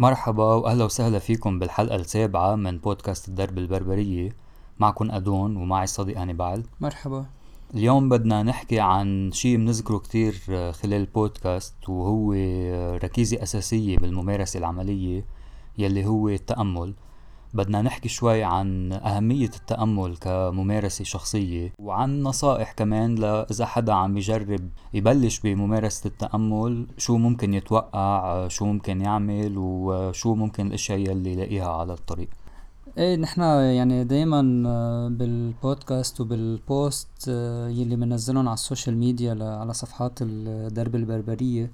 مرحبا وأهلا وسهلا فيكم بالحلقة السابعة من بودكاست الدرب البربرية. معكم أدون ومعي الصديق هانيبال مرحبا. اليوم بدنا نحكي عن شيء بنذكره كتير خلال البودكاست وهو ركيزة أساسية بالممارسة العملية يلي هو التأمل. بدنا نحكي شوي عن أهمية التأمل كممارسة شخصية وعن نصائح كمان لإذا حدا عم يجرب يبلش بممارسة التأمل شو ممكن يتوقع شو ممكن يعمل وشو ممكن الأشياء يلي يلاقيها على الطريق. إيه نحن يعني دايما آه، بالبودكاست وبال posts آه، يلي بنزلهم على السوشيال ميديا على صفحات الدرب البربرية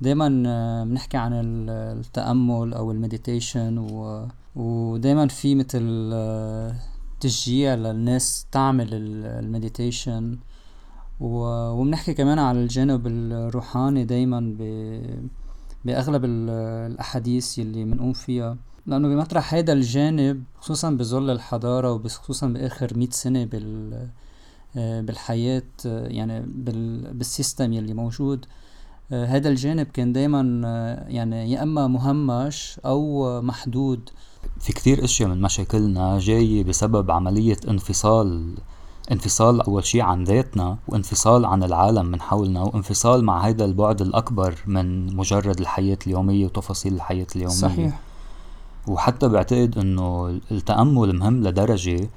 دايما آه، بنحكي عن التأمل أو ال meditation ودايما في مثل تشجيع للناس تعمل ال meditation. وبنحكي كمان على الجانب الروحاني دايما بأغلب الأحاديث يلي بنقوم فيها. لأنه بمطرح هيدا الجانب خصوصا بظل الحضارة وخصوصا بآخر مئة سنة بال بالحياة يعني بال بالسيستم يلي موجود هذا الجانب كان دايما يعني يا إما مهمش أو محدود. في كتير أشياء من مشاكلنا جاية بسبب عملية انفصال انفصال أول شيء عن ذاتنا وانفصال عن العالم من حولنا وانفصال مع هذا البعد الأكبر من مجرد الحياة اليومية وتفاصيل الحياة اليومية. صحيح. وحتى بعتقد إنه التأمل مهم لدرجة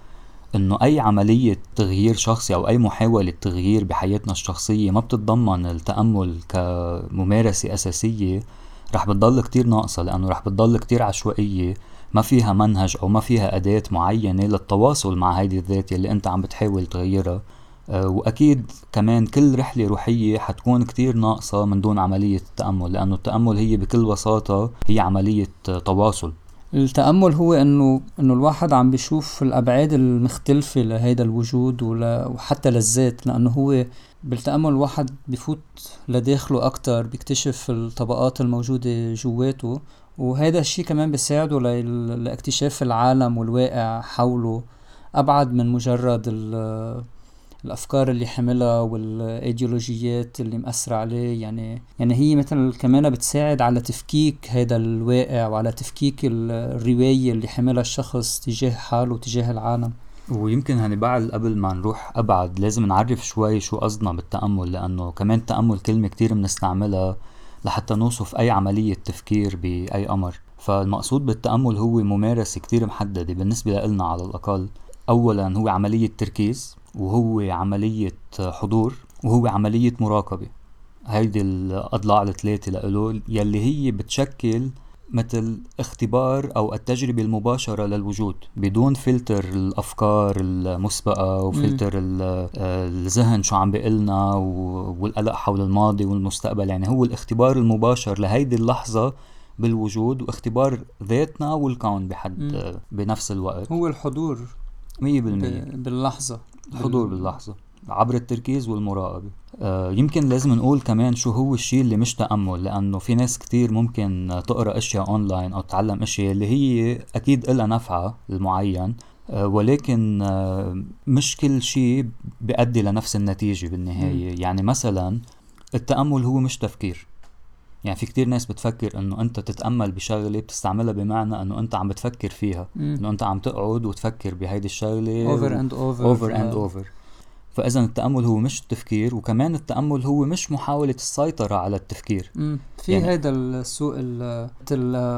إنه أي عملية تغيير شخصي أو أي محاولة تغيير بحياتنا الشخصية ما بتتضمن التأمل كممارسة أساسية. رح بتضل كتير ناقصة لأنه رح بتضل كتير عشوائية. ما فيها منهج أو ما فيها أداة معينة للتواصل مع هيدي الذات اللي أنت عم بتحاول تغيرها. أه وأكيد كمان كل رحلة روحية حتكون كتير ناقصة من دون عملية التأمل لأنه التأمل هي بكل بساطة هي عملية تواصل. التأمل هو إنه إنه الواحد عم بيشوف الأبعاد المختلفة لهيدا الوجود وحتى للذات لأنه هو بالتأمل الواحد بفوت لداخله أكتر بيكتشف الطبقات الموجودة جواته وهذا الشيء كمان بيساعده لاكتشاف العالم والواقع حوله أبعد من مجرد الأفكار اللي حملها والإيديولوجيات اللي مأثرة عليه. يعني يعني هي مثل كمان بتساعد على تفكيك هذا الواقع وعلى تفكيك الرواية اللي حملها الشخص تجاه حاله وتجاه العالم. ويمكن هني بعد قبل ما نروح أبعد لازم نعرف شوي شو قصدنا بالتأمل لأنه كمان التأمل كلمة كتير بنستعملها لحتى نوصف أي عملية تفكير بأي أمر. فالمقصود بالتأمل هو ممارسة كتير محددة بالنسبة لنا على الأقل. أولا هو عملية تركيز وهو عملية حضور وهو عملية مراقبة. هيدي الأضلاع الثلاثة لإله يلي هي بتشكل مثل اختبار أو التجربة المباشرة للوجود بدون فلتر الأفكار المسبقة وفلتر الذهن شو عم بيقلنا والقلق حول الماضي والمستقبل. يعني هو الاختبار المباشر لهيدي اللحظة بالوجود واختبار ذاتنا والكون بحد بنفس الوقت. هو الحضور مية بالمية. باللحظة. الحضور باللحظة. عبر التركيز والمراقبة. آه يمكن لازم نقول كمان شو هو الشيء اللي مش تأمل لأنه في ناس كتير ممكن تقرأ أشياء أونلاين أو تتعلم أشياء اللي هي أكيد إلها نفعها المعين آه ولكن آه مش كل شيء بيؤدي لنفس النتيجة بالنهاية. م. يعني مثلا التأمل هو مش تفكير. يعني في كتير ناس بتفكر إنه أنت تتأمل بشغلة بتستعملها بمعنى إنه أنت عم بتفكر فيها. مم. إنه أنت عم تقعد وتفكر بهيدي الشغلة over and over over and over فاذا التأمل هو مش التفكير وكمان التأمل هو مش محاولة السيطرة على التفكير. في يعني هذا السوء مثل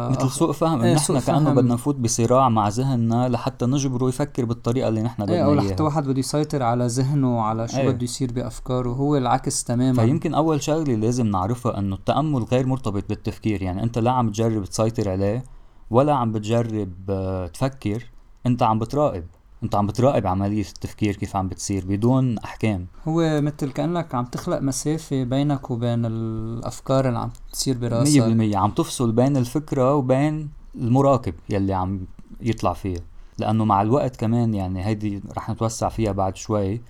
مثل سوء فهم انه نحن كأنه بدنا نفوت بصراع مع ذهننا لحتى نجبره يفكر بالطريقة اللي نحن بدنا إيه أو لحتى واحد بده يسيطر على ذهنه وعلى شو إيه. بده يصير بأفكاره هو العكس تماما. فيمكن أول شغلة لازم نعرفها إنه التأمل غير مرتبط بالتفكير. يعني أنت لا عم تجرب تسيطر عليه ولا عم بتجرب آه، تفكر أنت عم بتراقب. انت عم بتراقب عملية التفكير كيف عم بتصير بدون أحكام. هو مثل كأنك عم تخلق مسافة بينك وبين الأفكار اللي عم تصير براسك. مية بالمية. عم تفصل بين الفكرة وبين المراقب يلي عم يطلع فيها. لأنه مع الوقت كمان يعني هيدي رح نتوسع فيها بعد شوي.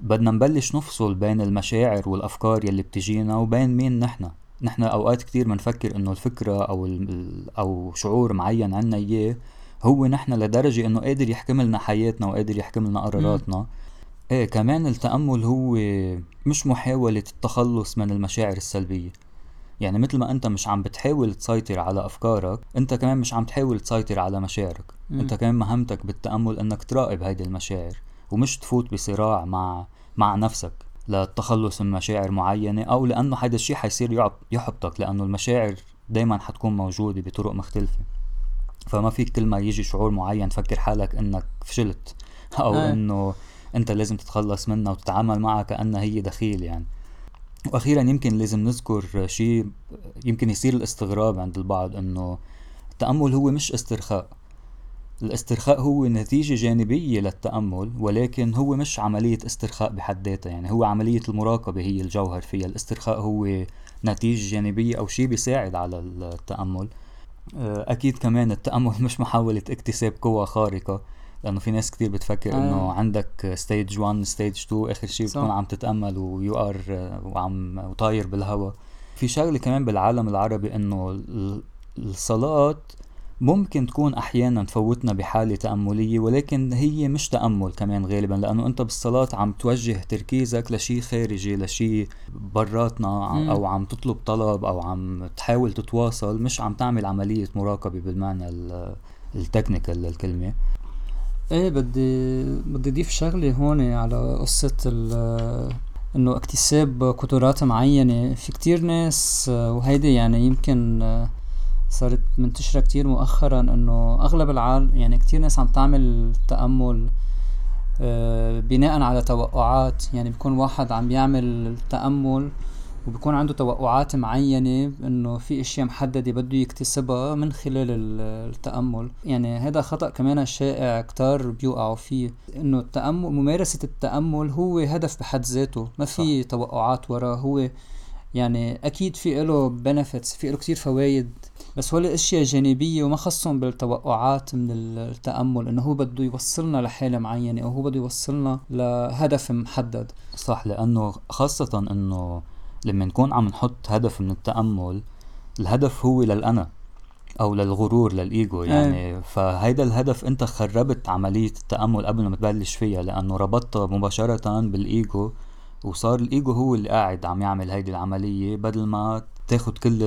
بدنا نبلش نفصل بين المشاعر والأفكار يلي بتجينا وبين مين نحن. نحن أوقات كتير بنفكر إنه الفكرة أو أو شعور معين عنا إياه هو نحن لدرجة إنه قادر يحكم لنا حياتنا وقادر يحكم لنا قراراتنا. إيه كمان التأمل هو مش محاولة التخلص من المشاعر السلبية. يعني مثل ما أنت مش عم بتحاول تسيطر على أفكارك أنت كمان مش عم تحاول تسيطر على مشاعرك. م. أنت كمان مهمتك بالتأمل إنك تراقب هيدي المشاعر ومش تفوت بصراع مع مع نفسك للتخلص من مشاعر معينة أو لأنه هيدا الشيء حيصير يحبطك لأنه المشاعر دايما حتكون موجودة بطرق مختلفة. فما فيك كل ما يجي شعور معين تفكر حالك إنك فشلت أو آه. إنه أنت لازم تتخلص منها وتتعامل معها كأنها هي دخيل يعني. وأخيرا يمكن لازم نذكر شيء يمكن يصير الاستغراب عند البعض إنه التأمل هو مش استرخاء. الاسترخاء هو نتيجة جانبية للتأمل ولكن هو مش عملية استرخاء بحد ذاتها يعني. هو عملية المراقبة هي الجوهر فيها. الاسترخاء هو نتيجة جانبية أو شيء بيساعد على التأمل. آه، أكيد كمان التأمل مش محاولة اكتساب قوة خارقة لأنه في ناس كتير بتفكر آه. انه عندك stage 1 stage 2 آخر شيء بتكون عم تتأمل و you are وعم وطاير بالهواء في شغلة كمان بالعالم العربي إنه الصلاة ممكن تكون أحيانا تفوتنا بحالة تأملية ولكن هي مش تأمل كمان غالبا لأنه أنت بالصلاة عم توجه تركيزك لشيء خارجي لشيء براتنا مم. أو عم تطلب طلب أو عم تحاول تتواصل مش عم تعمل عملية مراقبة بالمعنى التكنيكال للكلمة إيه بدي بدي اضيف شغلة هون على قصة إنه اكتساب قدرات معينة في كتير ناس وهيدي يعني يمكن صارت منتشرة كتير مؤخرا إنه أغلب العالم يعني كتير ناس عم تعمل تأمل آه، بناء على توقعات. يعني بيكون واحد عم بيعمل تأمل وبيكون عنده توقعات معينة إنه في أشياء محددة بده يكتسبها من خلال التأمل. يعني هذا خطأ كمان شائع كتار بيوقعوا فيه. إنه التأمل ممارسة التأمل هو هدف بحد ذاته. ما في توقعات وراه. هو يعني أكيد في له بنفيتس في له كثير فوائد بس هول أشياء جانبية وما خصهم بالتوقعات من التأمل إنه هو بده يوصلنا لحالة معينة أو هو بده يوصلنا لهدف محدد صح لأنه خاصة إنه لما نكون عم نحط هدف من التأمل الهدف هو للأنا أو للغرور للإيجو يعني أيه. فهيدا الهدف أنت خربت عملية التأمل قبل ما تبلش فيها لأنه ربطتها مباشرة بالإيجو وصار الإيجو هو اللي قاعد عم يعمل هيدي العملية بدل ما تاخد كل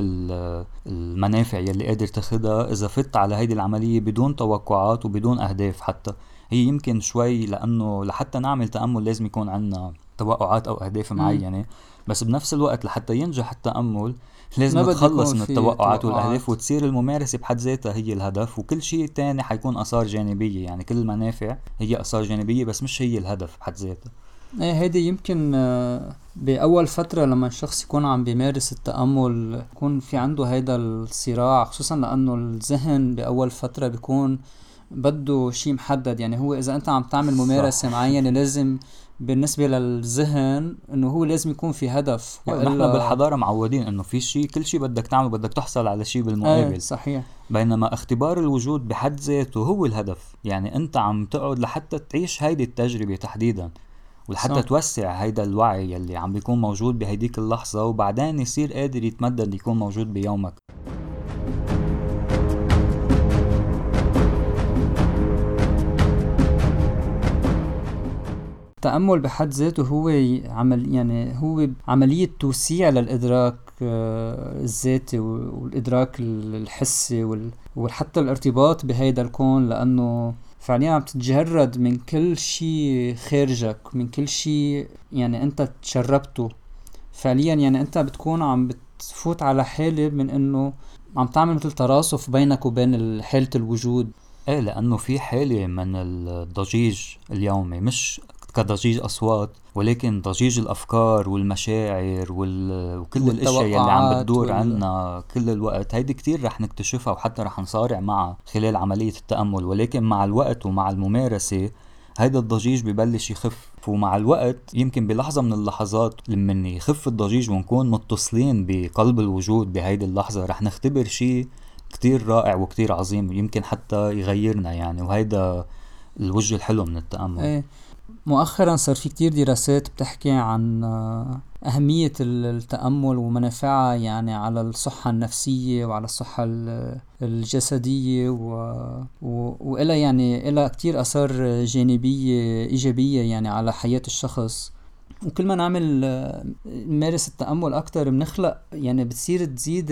المنافع يلي قادر تاخدها إذا فت على هيدي العملية بدون توقعات وبدون أهداف حتى. هي يمكن شوي لأنه لحتى نعمل تأمل لازم يكون عندنا توقعات أو أهداف معينة. بس بنفس الوقت لحتى ينجح التأمل لازم نتخلص من التوقعات والأهداف وتصير الممارسة بحد ذاتها هي الهدف. وكل شيء تاني حيكون آثار جانبية يعني كل المنافع هي آثار جانبية بس مش هي الهدف بحد ذاتها. إيه هيدي يمكن آه، بأول فترة لما الشخص يكون عم بيمارس التأمل يكون في عنده هيدا الصراع خصوصا لأنه الذهن بأول فترة بيكون بده شيء محدد. يعني هو إذا أنت عم تعمل ممارسة معينة لازم بالنسبة للذهن إنه هو لازم يكون في هدف. وإلا نحن بالحضارة معودين إنه في شيء كل شيء بدك تعمله بدك تحصل على شيء بالمقابل. إيه صحيح. بينما اختبار الوجود بحد ذاته هو الهدف. يعني أنت عم تقعد لحتى تعيش هيدي التجربة تحديدا. ولحتى صح. توسع هيدا الوعي يلي عم بيكون موجود بهيديك اللحظة وبعدين يصير قادر يتمدد يكون موجود بيومك التأمل بحد ذاته هو عمل يعني هو عملية توسيع للإدراك آه، الذاتي والإدراك الحسي وحتى الارتباط بهيدا الكون لأنه فعليا عم تتجرد من كل شيء خارجك من كل شيء يعني أنت تشربته. فعليا يعني أنت بتكون عم بتفوت على حالة من إنه عم تعمل مثل تراصف بينك وبين حالة الوجود. إيه لأنه في حالة من الضجيج اليومي مش كضجيج أصوات. ولكن ضجيج الأفكار والمشاعر وال... وكل الأشياء اللي عم بتدور وال... عنا كل الوقت. هيدي كتير رح نكتشفها وحتى رح نصارع معها خلال عملية التأمل. ولكن مع الوقت ومع الممارسة هيدا الضجيج ببلش يخف. ومع الوقت يمكن بلحظة من اللحظات لما يخف الضجيج ونكون متصلين بقلب الوجود بهيدي اللحظة رح نختبر شيء كتير رائع وكتير عظيم يمكن حتى يغيرنا يعني. وهيدا الوجه الحلو من التأمل. إيه. مؤخرا صار في كتير دراسات بتحكي عن آه، أهمية التأمل ومنافعها يعني على الصحة النفسية وعلى الصحة الجسدية و... و... وإلها يعني إلها كتير آثار جانبية إيجابية يعني على حياة الشخص. وكل ما نعمل نمارس التأمل أكتر بنخلق يعني بتصير تزيد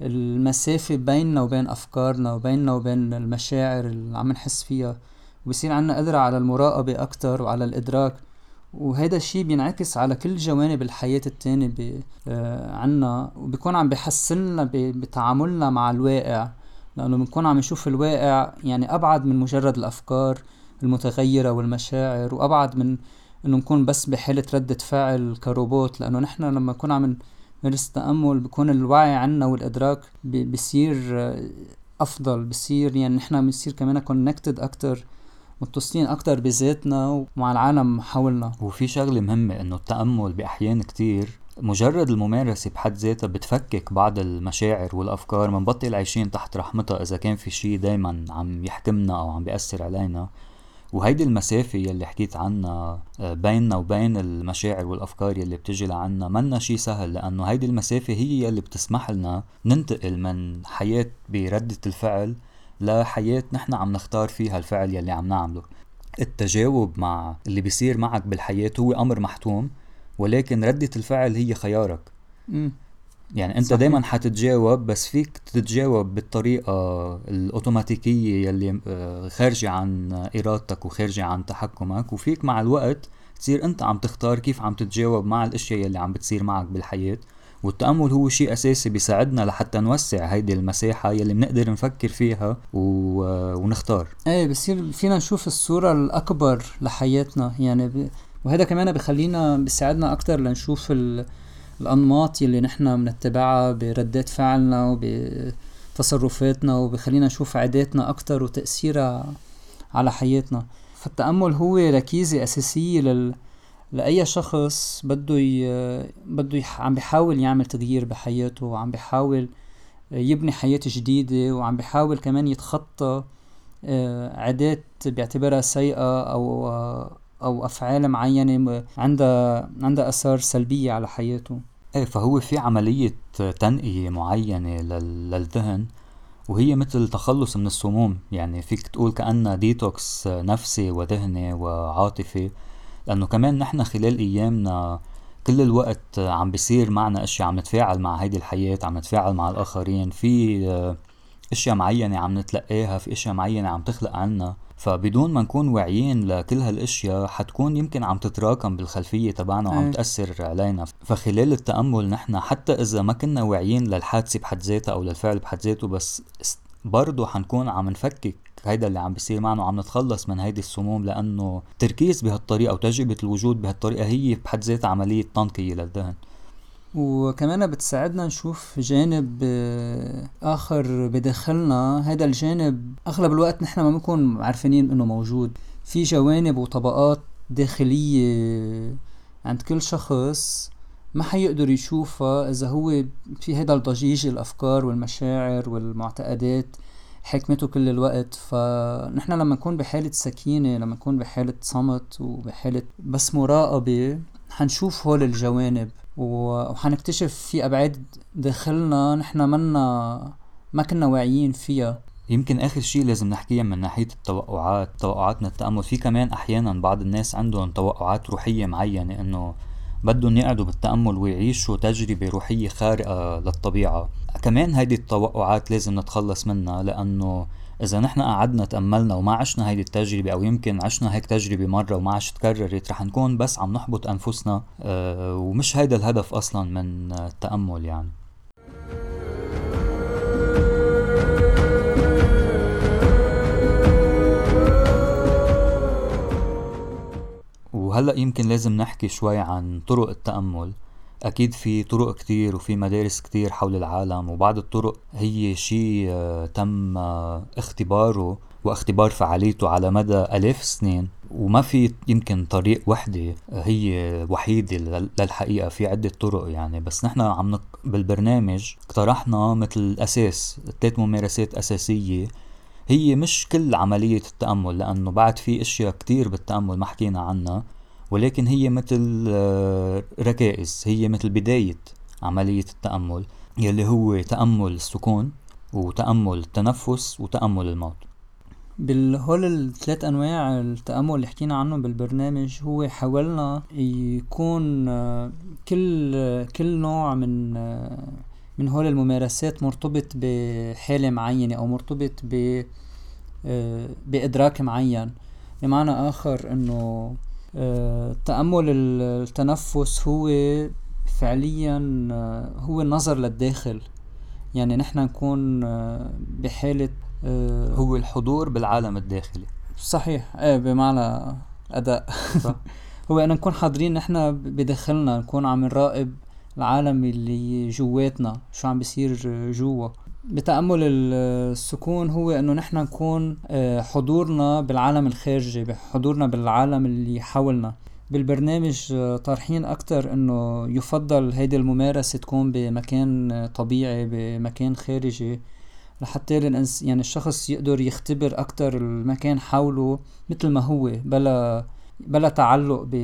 المسافة بيننا وبين أفكارنا وبيننا وبين المشاعر اللي عم نحس فيها. وبصير عنا قدرة على المراقبة أكتر وعلى الإدراك. وهذا الشيء بينعكس على كل جوانب الحياة التانية آه عنا وبيكون عم بحسننا بتعاملنا مع الواقع. لأنه بنكون عم نشوف الواقع يعني أبعد من مجرد الأفكار المتغيرة والمشاعر وأبعد من إنه نكون بس بحالة ردة فعل كروبوت. لأنه نحن لما نكون عم نمارس التأمل بكون الوعي عنا والإدراك بيصير أفضل. بصير يعني نحن بنصير كمان connected أكتر متصلين أكتر بذاتنا ومع العالم حولنا. وفي شغلة مهمة إنه التأمل بأحيان كتير مجرد الممارسة بحد ذاتها بتفكك بعض المشاعر والأفكار منبطل عايشين تحت رحمتها إذا كان في شي دايما عم يحكمنا أو عم بيأثر علينا. وهيدي المسافة يلي حكيت عنها آه، بيننا وبين المشاعر والأفكار يلي بتجي لعنا منا شي سهل لأنه هيدي المسافة هي يلي بتسمح لنا ننتقل من حياة بردة الفعل لحياة نحن عم نختار فيها الفعل يلي عم نعمله. التجاوب مع اللي بيصير معك بالحياة هو أمر محتوم ولكن ردة الفعل هي خيارك. م. يعني أنت دائما حتتجاوب بس فيك تتجاوب بالطريقة الأوتوماتيكية يلي آه، خارجة عن إرادتك وخارجة عن تحكمك وفيك مع الوقت تصير أنت عم تختار كيف عم تتجاوب مع الأشياء يلي عم بتصير معك بالحياة. والتأمل هو شيء أساسي بيساعدنا لحتى نوسع هيدي المساحة يلي بنقدر نفكر فيها و... ونختار. إيه بصير فينا نشوف الصورة الأكبر لحياتنا. يعني ب... وهذا كمان بخلينا بيساعدنا أكتر لنشوف ال... الأنماط يلي نحن بنتبعها بردات فعلنا وبتصرفاتنا وبخلينا نشوف عاداتنا أكتر وتأثيرها على حياتنا. فالتأمل هو ركيزة أساسية لل... لأي شخص بده ي... بده يح... عم بيحاول يعمل تغيير بحياته وعم بيحاول يبني حياة جديدة وعم بيحاول كمان يتخطى آه، عادات بيعتبرها سيئة أو أو أفعال معينة عندها عندها آثار سلبية على حياته. إيه فهو في عملية تنقية معينة للذهن وهي مثل تخلص من السموم. يعني فيك تقول كأنها ديتوكس نفسي وذهني وعاطفي. لأنه كمان نحن خلال أيامنا كل الوقت عم بيصير معنا أشياء عم نتفاعل مع هيدي الحياة عم نتفاعل مع الآخرين في أشياء معينة عم نتلقاها في أشياء معينة عم تخلق عنا. فبدون ما نكون واعيين لكل هالأشياء حتكون يمكن عم تتراكم بالخلفية تبعنا وعم تأثر علينا. فخلال التأمل نحن حتى إذا ما كنا واعيين للحادثة بحد ذاتها أو للفعل بحد ذاته بس برضه حنكون عم نفكك هيدا اللي عم بيصير معنا وعم نتخلص من هيدي السموم لأنه تركيز بهالطريقة وتجربة الوجود بهالطريقة هي بحد ذاتها عملية تنقية للذهن. وكمان بتساعدنا نشوف جانب آه، آخر بداخلنا. هذا الجانب أغلب الوقت نحن ما بنكون عارفين إنه موجود. في جوانب وطبقات داخلية عند كل شخص ما حيقدر يشوفها إذا هو في هذا الضجيج الأفكار والمشاعر والمعتقدات. حكمته كل الوقت. فنحن لما نكون بحالة سكينة لما نكون بحالة صمت وبحالة بس مراقبة حنشوف هول الجوانب وحنكتشف في أبعاد داخلنا نحن منا ما كنا واعيين فيها. يمكن آخر شيء لازم نحكيها من ناحية التوقعات توقعاتنا التأمل. في كمان أحيانا بعض الناس عندهم توقعات روحية معينة إنه بدهم يقعدوا بالتأمل ويعيشوا تجربة روحية خارقة للطبيعة. كمان هيدي التوقعات لازم نتخلص منها لأنه إذا نحن قعدنا تأملنا وما عشنا هيدي التجربة أو يمكن عشنا هيك تجربة مرة وما عادش تكررت رح نكون بس عم نحبط أنفسنا أه ومش هيدا الهدف أصلا من التأمل يعني. وهلأ يمكن لازم نحكي شوي عن طرق التأمل. أكيد في طرق كتير وفي مدارس كتير حول العالم وبعض الطرق هي شيء آه، تم آه، اختباره واختبار فعاليته على مدى آلاف السنين. وما في يمكن طريق وحدة آه، هي وحيدة للحقيقة في عدة طرق يعني. بس نحن عم نق... بالبرنامج اقترحنا مثل أساس ثلاث ممارسات أساسية. هي مش كل عملية التأمل لأنه بعد في أشياء كتير بالتأمل ما حكينا عنها. ولكن هي مثل آه، ركائز هي مثل بداية عملية التأمل يلي هو تأمل السكون وتأمل التنفس وتأمل الموت. بالهول الثلاث أنواع التأمل اللي حكينا عنهم بالبرنامج هو حاولنا يكون آه، كل كل نوع من آه، من هول الممارسات مرتبط بحالة معينة أو مرتبط ب آه، بإدراك معين. بمعنى آخر أنه تأمل التنفس هو فعليا هو النظر للداخل. يعني نحن نكون بحالة آه، هو الحضور بالعالم الداخلي. صحيح. إيه بمعنى أداء. صح. هو إن نكون حاضرين نحن بداخلنا نكون عم نراقب العالم اللي جواتنا شو عم بيصير جوا. بتأمل السكون هو إنه نحن نكون آه، حضورنا بالعالم الخارجي حضورنا بالعالم اللي حولنا. بالبرنامج آه، طارحين أكتر إنه يفضل هيدي الممارسة تكون بمكان طبيعي بمكان خارجي لحتى الانس يعني الشخص يقدر يختبر أكتر المكان حوله مثل ما هو بلا بلا تعلق ب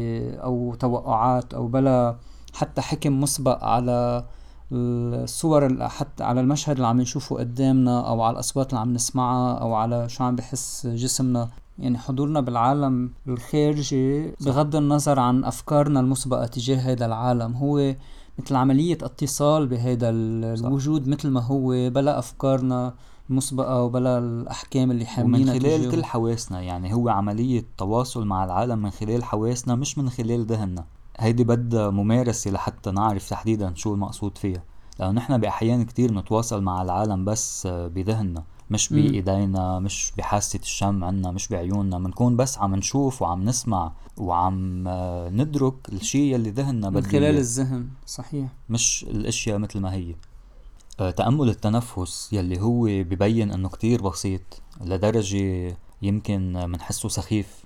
أو توقعات أو بلا حتى حكم مسبق على الصور حتى على المشهد اللي عم نشوفه قدامنا أو على الأصوات اللي عم نسمعها أو على شو عم بحس جسمنا. يعني حضورنا بالعالم الخارجي بغض النظر عن أفكارنا المسبقة تجاه هذا العالم هو مثل عملية اتصال بهذا الوجود مثل ما هو بلا أفكارنا مسبقة وبلا الأحكام اللي حاملينها ومن خلال كل حواسنا يعني هو عملية تواصل مع العالم من خلال حواسنا مش من خلال ذهننا. هيدي بدها ممارسة لحتى نعرف تحديدا شو المقصود فيها. لأنه نحن بأحيان كتير نتواصل مع العالم بس بذهننا مش بإيدينا مش بحاسة الشم عنا مش بعيوننا. بنكون بس عم نشوف وعم نسمع وعم ندرك الشيء يلي ذهننا من خلال الذهن صحيح. مش الأشياء مثل ما هي. آه، تأمل التنفس يلي هو ببين إنه كتير بسيط لدرجة يمكن منحسه سخيف.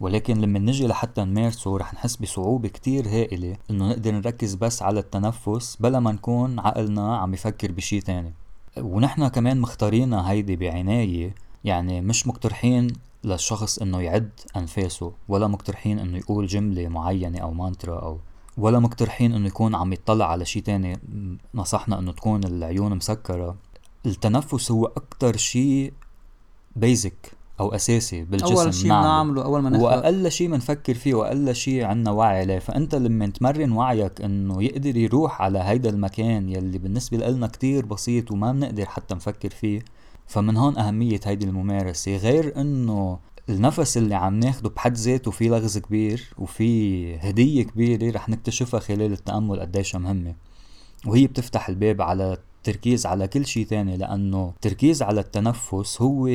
ولكن لما نجي لحتى نمارسه رح نحس بصعوبة كتير هائلة إنه نقدر نركز بس على التنفس بلا ما نكون عقلنا عم يفكر بشي تاني. ونحن كمان مختارينها هيدي بعناية يعني مش مقترحين للشخص إنه يعد أنفاسه ولا مقترحين إنه يقول جملة معينة أو مانترا أو ولا مقترحين إنه يكون عم يطلع على شي تاني نصحنا إنه تكون العيون مسكرة. التنفس هو أكتر شي بيزك أو أساسي بالجسم أول شيء بنعمله أول ما نخلق. وأقل شيء بنفكر فيه وأقل شيء عنا وعي عليه. فأنت لما تمرن وعيك إنه يقدر يروح على هيدا المكان يلي بالنسبة لنا كتير بسيط وما بنقدر حتى نفكر فيه فمن هون أهمية هيدي الممارسة. غير إنه النفس اللي عم ناخده بحد ذاته في لغز كبير وفي هدية كبيرة رح نكتشفها خلال التأمل قديش مهمة. وهي بتفتح الباب على التركيز على كل شيء تاني لأنه التركيز على التنفس هو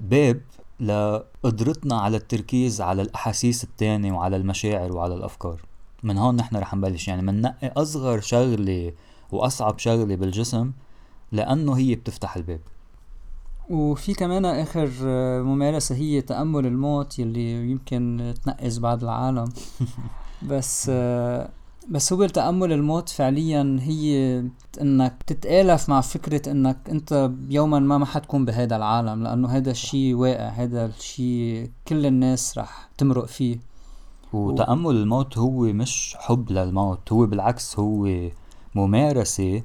باب لقدرتنا على التركيز على الأحاسيس التانية وعلى المشاعر وعلى الأفكار. من هون نحن رح نبلش. يعني مننقي أصغر شغلة وأصعب شغلة بالجسم لأنه هي بتفتح الباب. وفي كمان آخر ممارسة هي تأمل الموت يلي يمكن تنقز بعض العالم. بس بس هو تأمل الموت فعليا هي إنك تتآلف مع فكرة إنك أنت يوما ما ما حتكون بهذا العالم لأنه هذا الشيء واقع هذا الشيء كل الناس رح تمرق فيه. وتأمل الموت هو مش حب للموت هو بالعكس هو ممارسة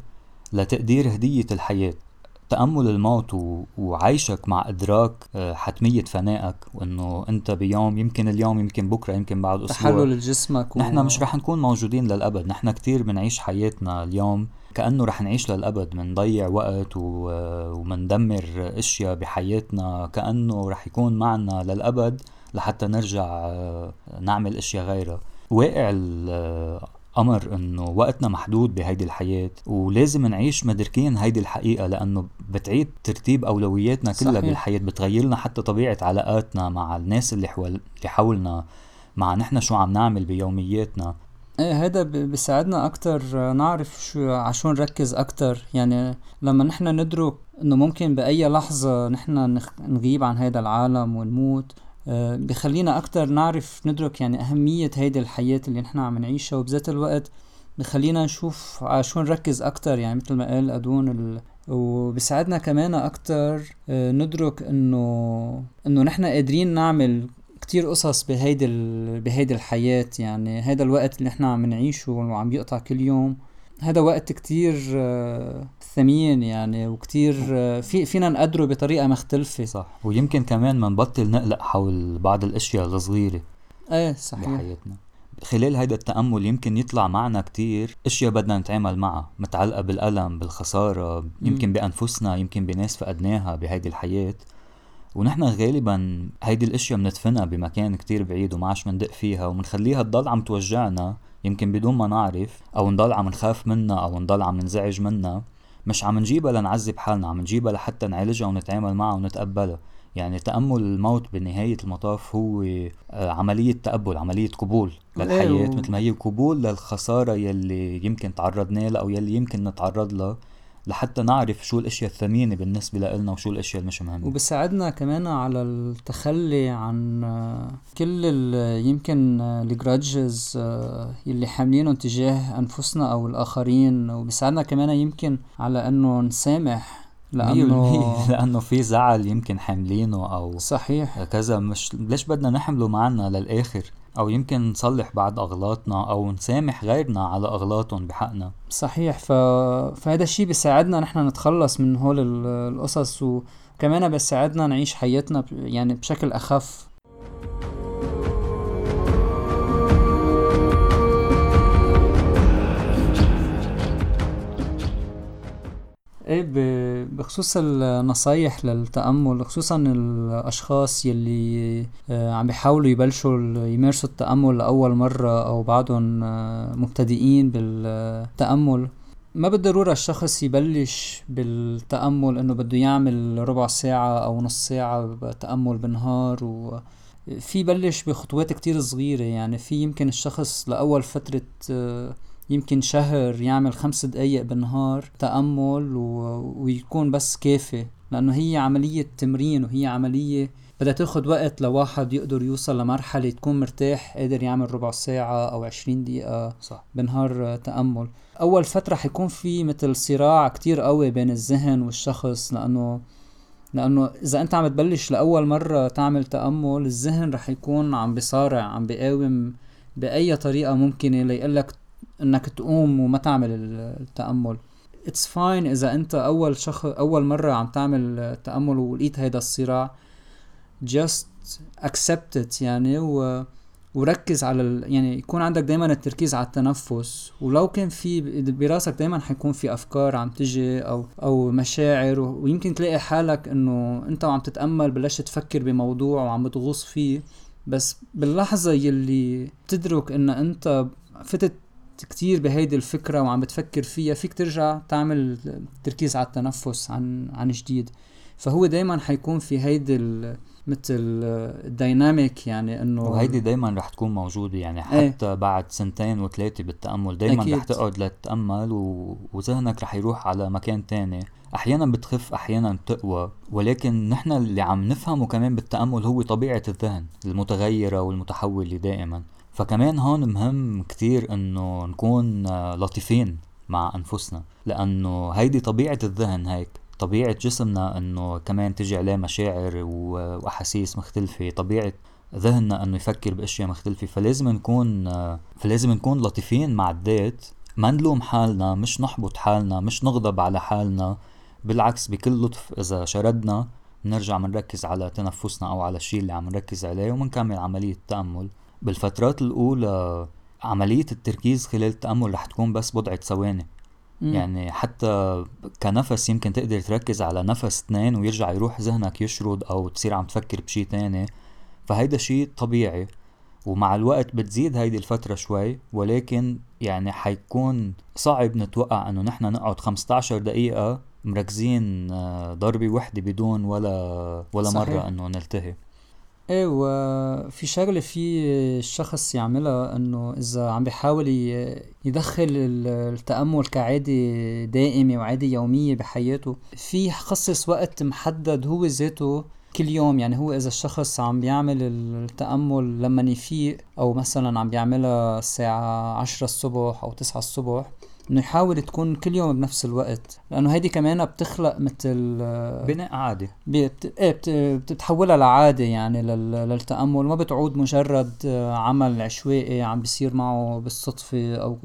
لتقدير هدية الحياة. تأمل الموت وعيشك مع إدراك آه، حتمية فنائك وإنه أنت بيوم يمكن اليوم يمكن بكرة يمكن بعد أسبوع. تحلل لجسمك و... نحن مش رح نكون موجودين للأبد نحن كتير بنعيش حياتنا اليوم كأنه رح نعيش للأبد منضيع وقت و... ومندمر أشياء بحياتنا كأنه رح يكون معنا للأبد لحتى نرجع آه، نعمل أشياء غيرها. واقع أمر إنه وقتنا محدود بهيدي الحياة ولازم نعيش مدركين هيدي الحقيقة لأنه بتعيد ترتيب أولوياتنا كلها صحيح. بالحياة بتغير لنا حتى طبيعة علاقاتنا مع الناس اللي حول اللي حولنا مع نحن شو عم نعمل بيومياتنا. إيه هذا بيساعدنا أكتر نعرف شو عشان نركز أكتر. يعني لما نحن ندرك إنه ممكن بأي لحظة نحن نغيب عن هذا العالم ونموت آه، بخلينا أكتر نعرف ندرك يعني أهمية هيدي الحياة اللي نحن عم نعيشها. وبذات الوقت بخلينا نشوف على شو نركز أكتر يعني مثل ما قال أدون ال... وبساعدنا كمان أكتر آه، ندرك إنه إنه نحن قادرين نعمل كتير قصص بهيدي ال... بهيدي الحياة. يعني هيدا الوقت اللي نحن عم نعيشه وعم يقطع كل يوم هذا وقت كتير ثمين يعني وكتير في فينا نقدره بطريقة مختلفة. صح. ويمكن كمان ما نبطل نقلق حول بعض الأشياء الصغيرة إيه صحيح. بحياتنا. خلال هيدا التأمل يمكن يطلع معنا كتير أشياء بدنا نتعامل معها متعلقة بالألم بالخسارة يمكن بأنفسنا يمكن بناس فقدناها بهيدي الحياة. ونحن غالبا هيدي الأشياء بندفنها بمكان كتير بعيد وما عادش مندق فيها ومنخليها تضل عم توجعنا يمكن بدون ما نعرف أو نضل عم نخاف منها أو نضل عم ننزعج منها. مش عم نجيبها لنعذب حالنا عم نجيبها لحتى نعالجها ونتعامل معها ونتقبلها. يعني تأمل الموت بنهاية المطاف هو آه، عملية تقبل عملية قبول للحياة أيوه. مثل ما هي قبول للخسارة يلي يمكن تعرضنا لها أو يلي يمكن نتعرض لها لحتى نعرف شو الأشياء الثمينة بالنسبة لنا وشو الأشياء المش مهمة وبساعدنا كمان على التخلي عن آه، كل يمكن الجراجز آه، يلي حاملينهم تجاه أنفسنا أو الآخرين وبساعدنا كمان يمكن على إنه نسامح لأنه لأنه في زعل يمكن حاملينه أو صحيح. كذا. مش ليش بدنا نحمله معنا للآخر؟ أو يمكن نصلح بعض أغلاطنا أو نسامح غيرنا على أغلاطهم بحقنا. صحيح. ف... فهذا الشيء بيساعدنا نحن نتخلص من هول القصص وكمان بيساعدنا نعيش حياتنا يعني بشكل أخف. إيه بخصوص النصايح للتأمل خصوصا الأشخاص يلي آه، عم بيحاولوا يبلشوا يمارسوا التأمل لأول مرة أو بعضهم آه، مبتدئين بالتأمل. ما بالضرورة الشخص يبلش بالتأمل إنه بده يعمل ربع ساعة أو نص ساعة تأمل بالنهار و في يبلش بخطوات كتير صغيرة. يعني في يمكن الشخص لأول فترة آه، يمكن شهر يعمل خمس دقايق بالنهار تأمل و... ويكون بس كافي لأنه هي عملية تمرين وهي عملية بدها تاخد وقت لواحد يقدر يوصل لمرحلة تكون مرتاح قادر يعمل ربع ساعة أو عشرين دقيقة صح. بنهار تأمل أول فترة حيكون في مثل صراع كتير قوي بين الذهن والشخص لأنه لأنه إذا أنت عم تبلش لأول مرة تعمل تأمل الذهن رح يكون عم بصارع عم بقاوم بأي طريقة ممكنة ليقلك إنك تقوم وما تعمل التأمل. it's fine إذا أنت أول شخص أول مرة عم تعمل تأمل ولقيت هيدا الصراع just accept it يعني و وركز على ال... يعني يكون عندك دايما التركيز على التنفس. ولو كان في براسك دايما حيكون في أفكار عم تجي أو أو مشاعر و... ويمكن تلاقي حالك إنه أنت وعم تتأمل بلشت تفكر بموضوع وعم بتغوص فيه. بس باللحظة يلي بتدرك إن أنت فتت كتير بهيدي الفكرة وعم بتفكر فيها فيك ترجع تعمل تركيز على التنفس عن عن جديد فهو دايما حيكون في هيدي مثل الديناميك يعني إنه وهيدي دايما رح تكون موجودة يعني إيه. حتى إيه؟ بعد سنتين وثلاثة بالتأمل أكيد. رح تقعد لتتامل و... وذهنك رح يروح على مكان تاني أحيانا بتخف أحيانا بتقوى ولكن نحن اللي عم نفهمه كمان بالتأمل هو طبيعة الذهن المتغيرة والمتحولة دائما فكمان هون مهم كتير إنه نكون لطيفين مع أنفسنا لأنه هيدي طبيعة الذهن هيك طبيعة جسمنا إنه كمان تجي عليه مشاعر وأحاسيس مختلفة طبيعة ذهننا إنه يفكر بأشياء مختلفة فلازم نكون فلازم نكون لطيفين مع الذات ما نلوم حالنا مش نحبط حالنا مش نغضب على حالنا بالعكس بكل لطف إذا شردنا بنرجع بنركز على تنفسنا أو على الشيء اللي عم نركز عليه ومنكمل عملية التأمل بالفترات الأولى عملية التركيز خلال التأمل رح تكون بس بضعة ثواني. يعني حتى كنفس يمكن تقدر تركز على نفس اثنين ويرجع يروح ذهنك يشرد أو تصير عم تفكر بشي تاني. فهيدا شيء طبيعي ومع الوقت بتزيد هيدي الفترة شوي ولكن يعني حيكون صعب نتوقع إنه نحن نقعد 15 دقيقة مركزين آه، ضربة وحدة بدون ولا ولا صحيح. مرة إنه نلتهي. إيه وفي شغلة في الشخص يعملها إنه إذا عم بيحاول يدخل التأمل كعادة دائمة وعادة يومية بحياته في يخصص وقت محدد هو ذاته كل يوم. يعني هو إذا الشخص عم بيعمل التأمل لما يفيق أو مثلا عم بيعملها الساعة عشرة الصبح أو تسعة الصبح إنه يحاول تكون كل يوم بنفس الوقت لأنه هيدي كمان بتخلق مثل بناء عاده بت... إيه بت... بتتحولها لعادة يعني لل... للتأمل. ما بتعود مجرد عمل عشوائي عم بيصير معه بالصدفة أو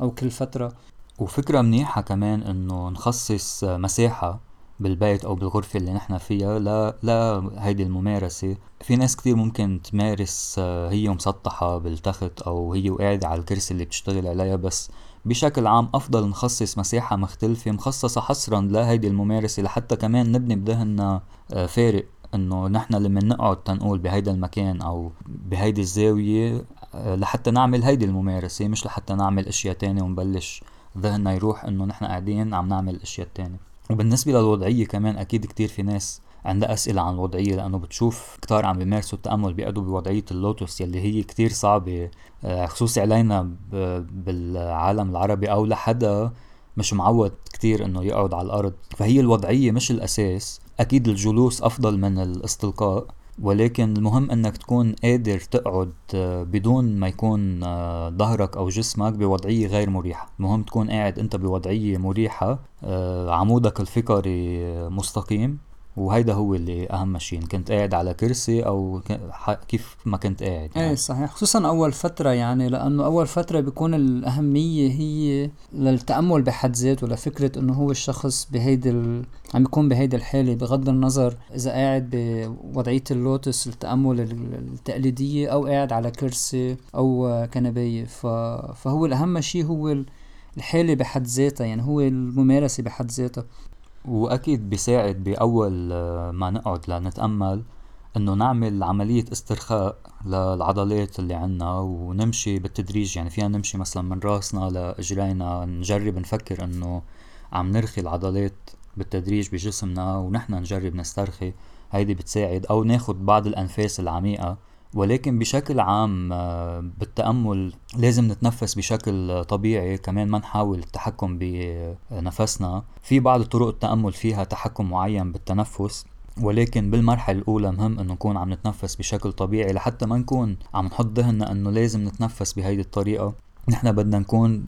أو كل فترة. وفكرة منيحة كمان إنه نخصص مساحة بالبيت أو بالغرفة اللي نحن فيها لا لا هيدي الممارسة. في ناس كتير ممكن تمارس آه، هي مسطحة بالتخت أو هي وقاعدة على الكرسي اللي بتشتغل عليها بس بشكل عام أفضل نخصص مساحة مختلفة مخصصة حصرا لهيدي الممارسة لحتى كمان نبني بذهننا آه، فارق إنه نحن لما نقعد تنقول بهيدا المكان أو بهيدي الزاوية آه، لحتى نعمل هيدي الممارسة مش لحتى نعمل أشياء تانية ونبلش ذهننا يروح إنه نحن قاعدين عم نعمل الاشياء التانية وبالنسبة للوضعية كمان أكيد كتير في ناس عندها أسئلة عن الوضعية لأنه بتشوف كتار عم بيمارسوا التأمل بيقعدوا بوضعية اللوتوس يلي هي كتير صعبة آه، خصوصي علينا بالعالم العربي أو لحدا مش معود كتير إنه يقعد على الأرض. فهي الوضعية مش الأساس أكيد الجلوس أفضل من الاستلقاء ولكن المهم إنك تكون قادر تقعد آه، بدون ما يكون آه، ظهرك أو جسمك بوضعية غير مريحة. المهم تكون قاعد أنت بوضعية مريحة عمودك الفقري مستقيم. وهيدا هو اللي أهم شيء ان كنت قاعد على كرسي أو كيف ما كنت قاعد يعني. إيه صحيح. خصوصا أول فترة يعني لأنه أول فترة بيكون الأهمية هي للتأمل بحد ذاته لفكرة إنه هو الشخص بهيدي ال... عم يكون بهيدي الحالة. بغض النظر إذا قاعد بوضعية اللوتس التأمل التقليدية أو قاعد على كرسي أو كنبيه ف... فهو الأهم شيء هو الحالة بحد ذاتها يعني هو الممارسة بحد ذاتها. وأكيد بيساعد بأول آه، ما نقعد لنتأمل إنه نعمل عملية استرخاء للعضلات اللي عنا ونمشي بالتدريج. يعني فينا نمشي مثلا من راسنا لإجرينا نجرب نفكر إنه عم نرخي العضلات بالتدريج بجسمنا ونحن نجرب نسترخي. هيدي بتساعد. أو ناخد بعض الأنفاس العميقة ولكن بشكل عام آه، بالتأمل لازم نتنفس بشكل طبيعي كمان ما نحاول التحكم بنفسنا. في بعض طرق التأمل فيها تحكم معين بالتنفس ولكن بالمرحلة الأولى مهم إنه نكون عم نتنفس بشكل طبيعي لحتى ما نكون عم نحط ذهننا إنه لازم نتنفس بهيدي الطريقة. نحن بدنا نكون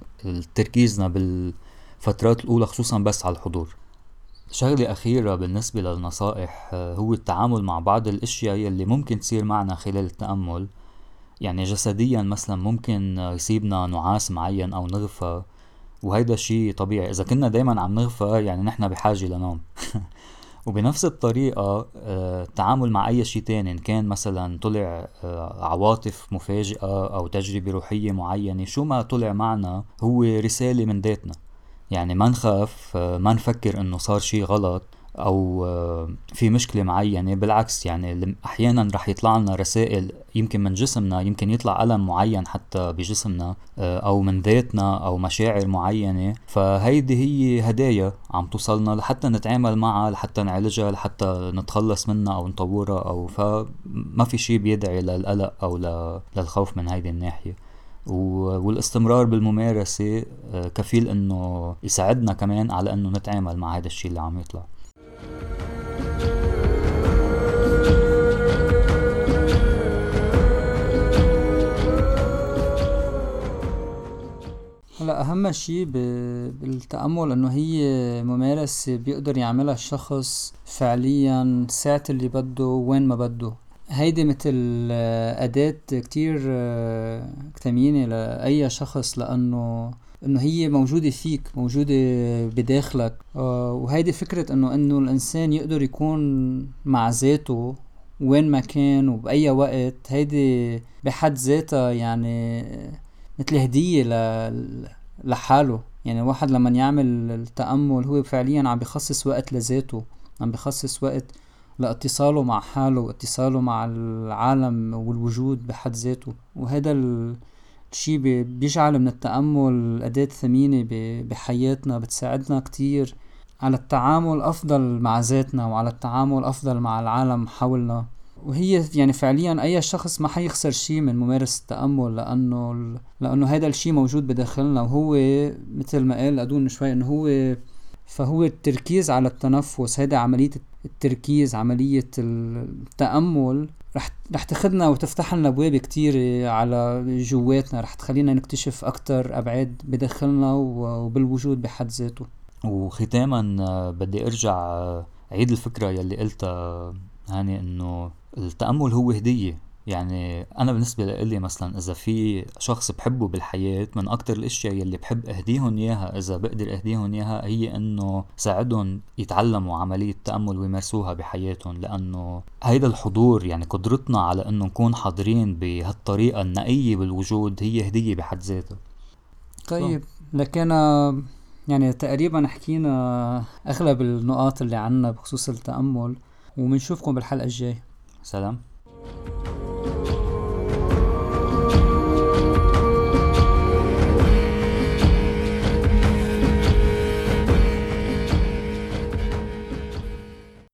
تركيزنا بالفترات الأولى خصوصا بس على الحضور. شغلة أخيرة بالنسبة للنصائح آه، هو التعامل مع بعض الأشياء يلي ممكن تصير معنا خلال التأمل. يعني جسديا مثلا ممكن يصيبنا نعاس معين أو نغفى وهيدا شيء طبيعي. إذا كنا دايما عم نغفى يعني نحن بحاجة لنوم. وبنفس الطريقة آه، التعامل مع أي شيء تاني إن كان مثلا طلع آه، عواطف مفاجئة أو تجربة روحية معينة شو ما طلع معنا هو رسالة من ذاتنا. يعني ما نخاف آه، ما نفكر إنه صار شيء غلط أو آه، في مشكلة معينة. بالعكس يعني أحيانا رح يطلع لنا رسائل يمكن من جسمنا يمكن يطلع ألم معين حتى بجسمنا آه، أو من ذاتنا أو مشاعر معينة. فهيدي هي هدايا عم توصلنا لحتى نتعامل معها لحتى نعالجها لحتى نتخلص منها أو نطورها أو فما في شيء بيدعي للقلق أو للخوف من هيدي الناحية. والاستمرار بالممارسة آه، كفيل إنه يساعدنا كمان على إنه نتعامل مع هذا الشيء اللي عم يطلع. هلا أهم شيء بالتأمل إنه هي ممارسة بيقدر يعملها الشخص فعليا ساعه اللي بده وين ما بده. هيدي مثل آه، أداة كتير آه، ثمينة لأي شخص لأنه إنه هي موجودة فيك موجودة بداخلك. آه، وهيدي فكرة إنه إنه الإنسان يقدر يكون مع ذاته وين ما كان وبأي وقت. هيدي بحد ذاتها يعني مثل هدية لحاله. يعني الواحد لما يعمل التأمل هو فعليا عم بخصص وقت لذاته عم بخصص وقت لاتصاله مع حاله واتصاله مع العالم والوجود بحد ذاته. وهذا الشي بيجعل من التأمل أداة ثمينة بحياتنا بتساعدنا كتير. على التعامل أفضل مع ذاتنا وعلى التعامل أفضل مع العالم حولنا. وهي يعني فعليا أي شخص ما حيخسر شي من ممارسة التأمل لأنه لأنه هذا الشي موجود بداخلنا. وهو مثل ما قال أدون شوي إنه هو فهو التركيز على التنفس هيدا عملية التركيز عملية التأمل رح رح تاخذنا وتفتح لنا ابواب كتير على جواتنا. رح تخلينا نكتشف أكثر أبعاد بداخلنا وبالوجود بحد ذاته. وختاما بدي أرجع عيد الفكرة يلي قلتها هاني إنه التأمل هو هدية. يعني أنا بالنسبة لإلي مثلا إذا في شخص بحبه بالحياة من أكتر الأشياء يلي بحب أهديهم إياها إذا بقدر أهديهم إياها هي إنه ساعدهم يتعلموا عملية تأمل ويمارسوها بحياتهم لأنه هيدا الحضور يعني قدرتنا على إنه نكون حاضرين بهالطريقة النقية بالوجود هي هدية بحد ذاتها. طيب لكن يعني تقريبا حكينا أغلب النقاط اللي عنا بخصوص التأمل وبنشوفكم بالحلقة الجاي سلام.